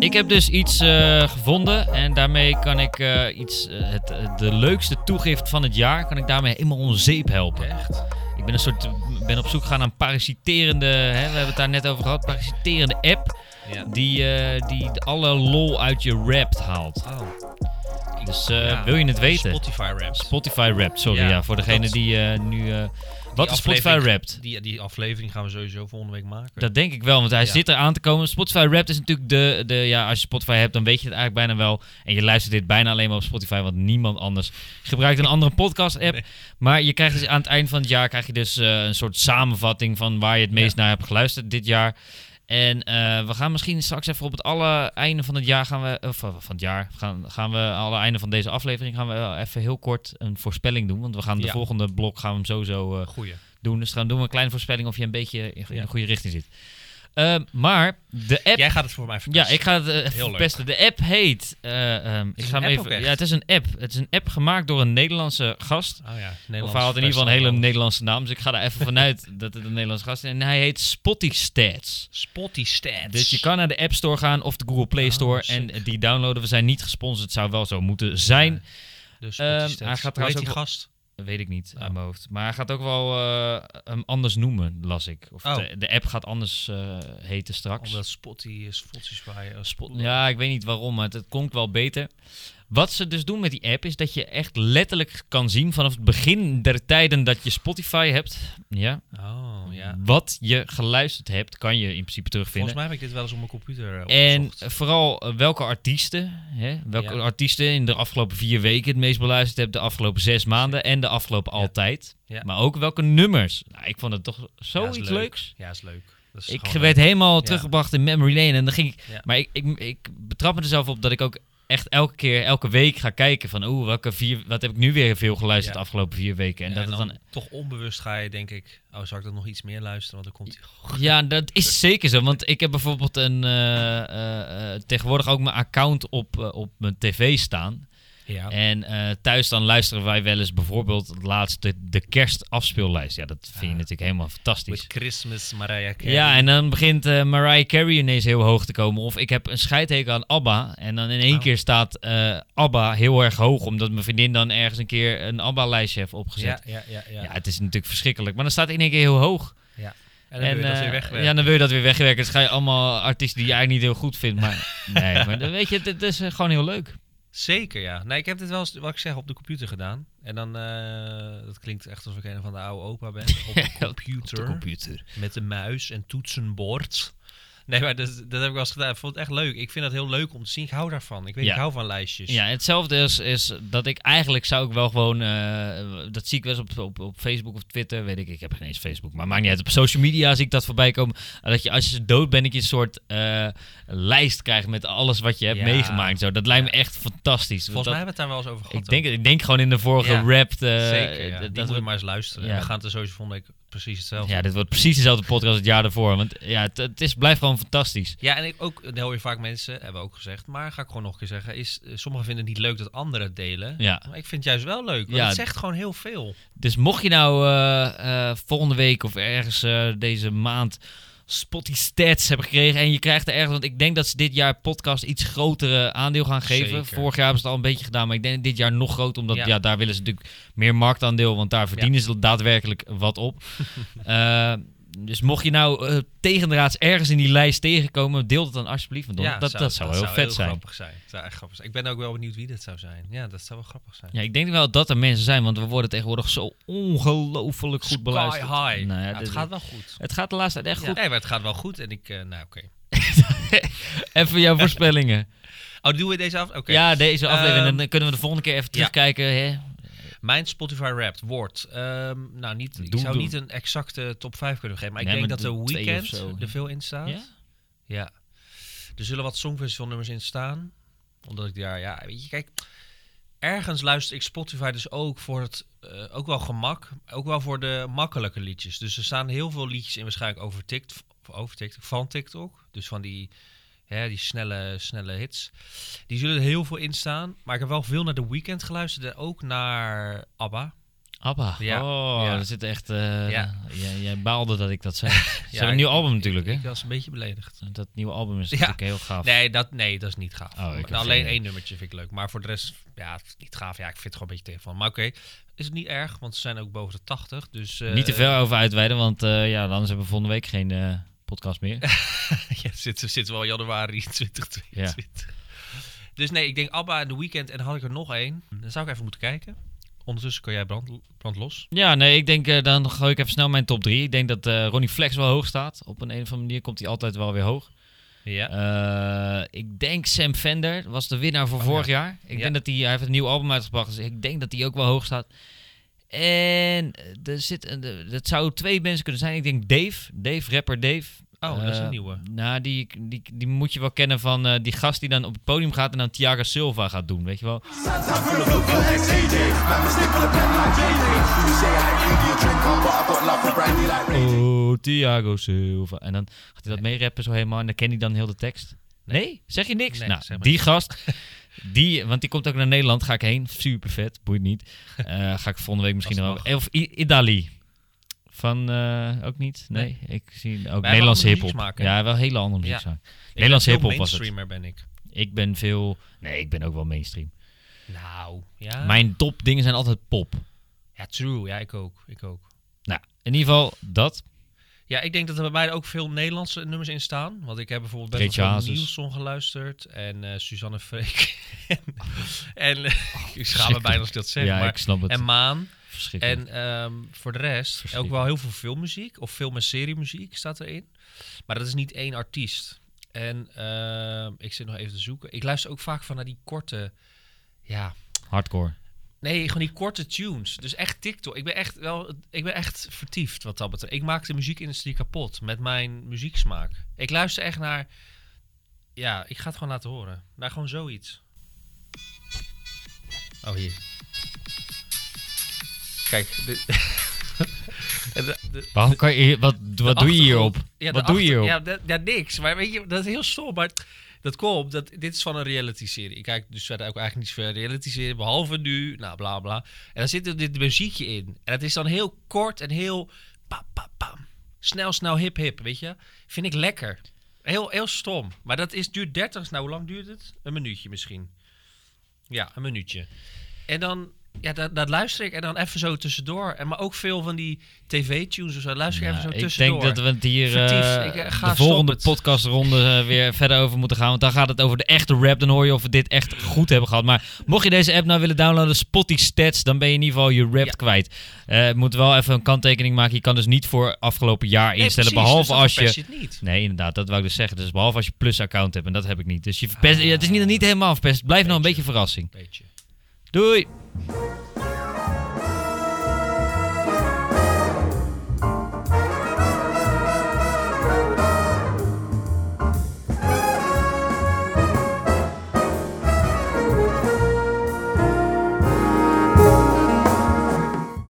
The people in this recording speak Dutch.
Ik heb dus iets eh, gevonden en daarmee kan ik eh, iets, eh, het, de leukste toegift van het jaar, kan ik daarmee helemaal om zeep helpen. Echt? Ik ben een soort, ben op zoek gegaan naar een parasiterende, hè, we hebben het daar net over gehad, parasiterende app Ja. die, die alle lol uit je rap haalt. Oh. Dus eh, Ja, wil je het weten? Spotify raps. Spotify rap, sorry Ja, voor degene dat- die eh, nu... eh, wat Die is Spotify rapt? Die, die aflevering gaan we sowieso volgende week maken. Dat denk ik wel, want hij Ja. zit er aan te komen. Spotify Wrapped is natuurlijk de, de... Ja, als je Spotify hebt, dan weet je het eigenlijk bijna wel. En je luistert dit bijna alleen maar op Spotify, want niemand anders gebruikt een andere podcast-app. Nee. Maar je krijgt dus aan het eind van het jaar krijg je dus eh, een soort samenvatting van waar je het meest naar hebt geluisterd dit jaar. En eh, we gaan misschien straks even op het alle einde van het jaar gaan we, of eh, van het jaar, gaan, gaan we alle einde van deze aflevering gaan we even heel kort een voorspelling doen. Want we gaan de Ja. volgende blok gaan we hem sowieso eh, doen. Dus dan doen we een kleine voorspelling of je een beetje in, in de goede richting zit. Ehm, maar de app. Jij gaat het voor mij ja, verpesten. ik ga het leuk. verpesten. De app heet. eh, ehm, ik het ga hem even. Ja, het is een app. Het is een app gemaakt door een Nederlandse gast. Oh ja, Of hij had in ieder geval een hele. Nederlandse naam. Dus ik ga er even vanuit dat het een Nederlandse gast is. En hij heet Spotty Stats. Spotty Stats. Dus je kan naar de App Store gaan of de Google Play Oh, Store. en die downloaden. We zijn niet gesponsord. Het zou wel zo moeten zijn. Dus Ehm, Spotty Stats. hij gaat trouwens ook gast? Weet ik niet Oh. aan mijn hoofd. Maar hij gaat ook wel eh, hem anders noemen, las ik. Of Oh. de, de app gaat anders eh, heten straks. Omdat Spotty is Spotify. eh, Spot- Ja, ik weet niet waarom, maar het, het klonk wel beter. Wat ze dus doen met die app is dat je echt letterlijk kan zien vanaf het begin der tijden dat je Spotify hebt. Ja, Oh, ja. Wat je geluisterd hebt, kan je in principe terugvinden. Volgens mij heb ik dit wel eens op mijn computer eh, En vooral eh, welke artiesten, hè, welke Ja. artiesten in de afgelopen vier weken het meest beluisterd hebben, de afgelopen zes maanden en de afgelopen altijd. Maar ook welke nummers. Nou, ik vond het toch zoiets leuk. leuks. Ja, is leuk. Dat is Ik werd leuk. helemaal Ja. teruggebracht in memory lane en dan ging ik. Ja. Maar ik, ik, ik betrap me er zelf op dat ik ook echt elke keer, elke week ga kijken van, oeh, welke vier, wat heb ik nu weer veel geluisterd Ja. de afgelopen vier weken. En Ja, dat en dan, dan toch onbewust ga je, denk ik, oh, zou ik dat nog iets meer luisteren? Want dan komt. Ja, dat is zeker zo. Want ik heb bijvoorbeeld een, eh, eh, eh, tegenwoordig ook mijn account op, op mijn tv staan. Ja. En eh, thuis dan luisteren wij wel eens bijvoorbeeld het laatste de kerstafspeellijst. Ja, dat vind je Ah. natuurlijk helemaal fantastisch. With Christmas, Mariah Carey. Ja, en dan begint eh, Mariah Carey ineens heel hoog te komen. Of ik heb een scheidhekel aan ABBA. En dan in één Oh. keer staat eh, ABBA heel erg hoog. Omdat mijn vriendin dan ergens een keer een ABBA-lijstje heeft opgezet. ja, ja, ja, ja. Ja. het is natuurlijk verschrikkelijk. Maar dan staat het in één keer heel hoog. En dan wil je dat weer wegwerken. Ja, dan wil je dat weer wegwerken. Dus ga je allemaal artiesten die je eigenlijk niet heel goed vindt. Maar nee, maar dan weet je, het is gewoon heel leuk. Zeker, ja. Nee, ik heb dit wel eens, wat ik zeg, op de computer gedaan. En dan, eh, dat klinkt echt alsof ik een van de oude opa ben. Op de computer. computer. met een muis en toetsenbord. Nee, maar dat, dat heb ik wel eens gedaan. Ik vond het echt leuk. Ik vind dat heel leuk om te zien. Ik hou daarvan. Ik weet, Ja. ik hou van lijstjes. Ja, hetzelfde is, is dat ik eigenlijk zou ik wel gewoon, eh, dat zie ik wel eens op, op, op Facebook of Twitter, weet ik, ik heb geen eens Facebook, maar maakt niet uit. Op social media zie ik dat voorbij komen. Dat je als je dood bent, dat je een soort eh, lijst krijgt met alles wat je hebt Ja. meegemaakt. Zo. Dat lijkt me echt fantastisch. Volgens mij hebben we het daar wel eens over gehad. ik, denk, ik denk gewoon in de vorige rap. eh, Zeker, dat- Die dat moet we- maar eens luisteren. We gaan het er sowieso volgende week precies hetzelfde. ja, dit wordt precies dezelfde podcast als het jaar daarvoor. Want ja, het, het is, blijft gewoon fantastisch. Ja, en ik ook, dat hoor je vaak mensen, hebben we ook gezegd, maar ga ik gewoon nog een keer zeggen, is, eh, sommigen vinden het niet leuk dat anderen het delen. Ja. Maar ik vind het juist wel leuk, want Ja. het zegt gewoon heel veel. Dus mocht je nou eh, eh, volgende week of ergens deze maand Spotty Stats hebben gekregen en je krijgt er ergens, want ik denk dat ze dit jaar podcast iets grotere aandeel gaan geven. Zeker. Vorig jaar hebben ze het al een beetje gedaan, maar ik denk dit jaar nog groter, omdat ja. Ja. daar willen ze natuurlijk meer marktaandeel, want daar verdienen ze daadwerkelijk wat op. Eh, dus mocht je nou eh, tegendraads ergens in die lijst tegenkomen, deel het dan alsjeblieft. Want Ja, dat, dat zou heel vet zijn. grappig zijn. Dat zou echt grappig zijn. Ik ben ook wel benieuwd wie dat zou zijn. Ja, dat zou wel grappig zijn. Ja, ik denk wel dat er mensen zijn, want we worden tegenwoordig zo ongelooflijk goed Sky beluisterd. high. Nou ja, Ja, dit- het gaat wel goed. het gaat de laatste tijd echt goed. Nee, maar het gaat wel goed en ik, eh, nou oké. Even jouw voorspellingen. Oh, doen we deze af? Oké. Ja, deze aflevering. Ehm, dan kunnen we de volgende keer even terugkijken. Hè? Mijn Spotify Wrapped wordt, ehm, nou niet, ik zou niet een exacte top 5 kunnen geven, maar ik denk maar dat de Weekend zo. er veel in staat. Ja? Ja. Er zullen wat songfestivalnummers in staan. Omdat ik daar, ja, weet je, kijk. Ergens luister ik Spotify dus ook voor het, eh, ook wel gemak. Ook wel voor de makkelijke liedjes. Dus er staan heel veel liedjes in waarschijnlijk over TikTok, over TikTok van TikTok. Dus van die, hè, die snelle, snelle hits. Die zullen er heel veel in staan. Maar ik heb wel veel naar The Weeknd geluisterd. En ook naar ABBA. Abba. Ja, Oh, ja. dat zit echt... eh, Ja. jij, jij baalde dat ik dat zei. Ze hebben een nieuw album natuurlijk, hè? Ik was een beetje beledigd. Dat nieuwe album is Ja. natuurlijk heel gaaf. Nee dat, nee, dat is niet gaaf. Oh, Alleen één nummertje vind ik leuk. Maar voor de rest, ja, het is niet gaaf. Ja, ik vind het gewoon een beetje tegen van. Maar oké, is het niet erg, want ze zijn ook boven de 80. Dus, eh, Niet te veel over uitweiden, want eh, ja, anders hebben we volgende week geen eh, podcast meer. ja, zitten zit wel januari 2022. Dus nee, ik denk Abba en The Weeknd en dan had ik er nog één. Dan zou ik even moeten kijken. Ondertussen kan jij brand, brand los. Ja, nee, ik denk, eh, dan gooi ik even snel mijn top 3. Ik denk dat eh, Ronnie Flex wel hoog staat. Op een, een of andere manier komt hij altijd wel weer hoog. Ja. Eh, ik denk Sam Fender was de winnaar voor Oh, vorig ja. jaar. Ik Ja. denk dat hij, hij heeft een nieuw album uitgebracht, dus ik denk dat hij ook wel hoog staat. En eh, er zit, een- dat zou twee mensen kunnen zijn. Ik denk Dave, Dave, rapper Dave. Oh, dat is een Eh, nieuwe. Nou, die, die, die moet je wel kennen van eh, die gast die dan op het podium gaat en dan Thiago Silva gaat doen, weet je wel? Oh, Thiago Silva. En dan gaat hij dat meerappen zo helemaal en dan ken hij dan heel de tekst. Nee? Zeg je niks? Nee, nou, zeg maar die gast, die, want die komt ook naar Nederland, ga ik heen. Super vet, boeit niet. Eh, ga ik volgende week misschien nog. Of I- Idali. Van, eh, ook niet? Nee, ik zie ook Nederlandse hiphop. Ja, wel hele andere muziek. Ja. Nederlandse hiphop was het. mainstreamer ben ik. Ik ben veel, nee, ik ben ook wel mainstream. Nou, ja. Mijn top dingen zijn altijd pop. Ja, true. Ja, ik ook. Ik ook. Nou, in ieder geval dat. Ja, ik denk dat er bij mij ook veel Nederlandse nummers in staan. Want ik heb bijvoorbeeld best wel veel. Nielsen geluisterd. En eh Suzanne Freek. en eh, ik schaam me bijna als ik dat zeg. ja, maar, ik snap het. en Maan. En ehm, voor de rest ook wel heel veel filmmuziek. Of film- en seriemuziek staat erin. Maar dat is niet één artiest. En ehm, ik zit nog even te zoeken. Ik luister ook vaak van naar die korte... Ja, Hardcore. Nee, gewoon die korte tunes. Dus echt TikTok. Ik ben echt wel, ik ben echt vertiefd wat dat betreft. Ik maak de muziekindustrie kapot met mijn muzieksmaak. Ik luister echt naar, ja, ik ga het gewoon laten horen. Naar gewoon zoiets. Oh hier. Kijk. De, En de- de- Waarom kan je, wat wat doe je hierop? Ja, wat doe je hierop? Ja, ja, niks. Maar weet je, dat is heel stom. Maar dat komt, dat, dit is van een reality-serie. Ik kijk dus verder ook eigenlijk niet zoveel reality-serie, behalve nu, nou bla bla. En daar zit dit muziekje in. En het is dan heel kort en heel. Snel, snel, hip, hip, weet je. Vind ik lekker. Heel, heel stom. Maar dat is, duurt 30, nou hoe lang duurt het? Een minuutje misschien. Ja, een minuutje. En dan, ja, dat, dat luister ik en dan even zo tussendoor. En maar ook veel van die tv-tunes of zo, luister ik Nou, even zo ik tussendoor. denk dat we het hier eh. Ik, eh, ga de volgende podcastronde eh, weer verder over moeten gaan. Want dan gaat het over de echte rap. Dan hoor je of we dit echt goed hebben gehad. Maar mocht je deze app nou willen downloaden, Spotty Stats, dan ben je in ieder geval je rap Ja. kwijt. Je moet wel even een kanttekening maken. Je kan dus niet voor afgelopen jaar Nee, instellen. precies, behalve dus als je... niet. Nee, inderdaad, dat wou ik dus zeggen. Dus behalve als je plus-account hebt. En dat heb ik niet. Dus je verpest, ja, het is niet, niet helemaal verpest. Blijf nou een Beetje. beetje verrassing. Beetje. Doei!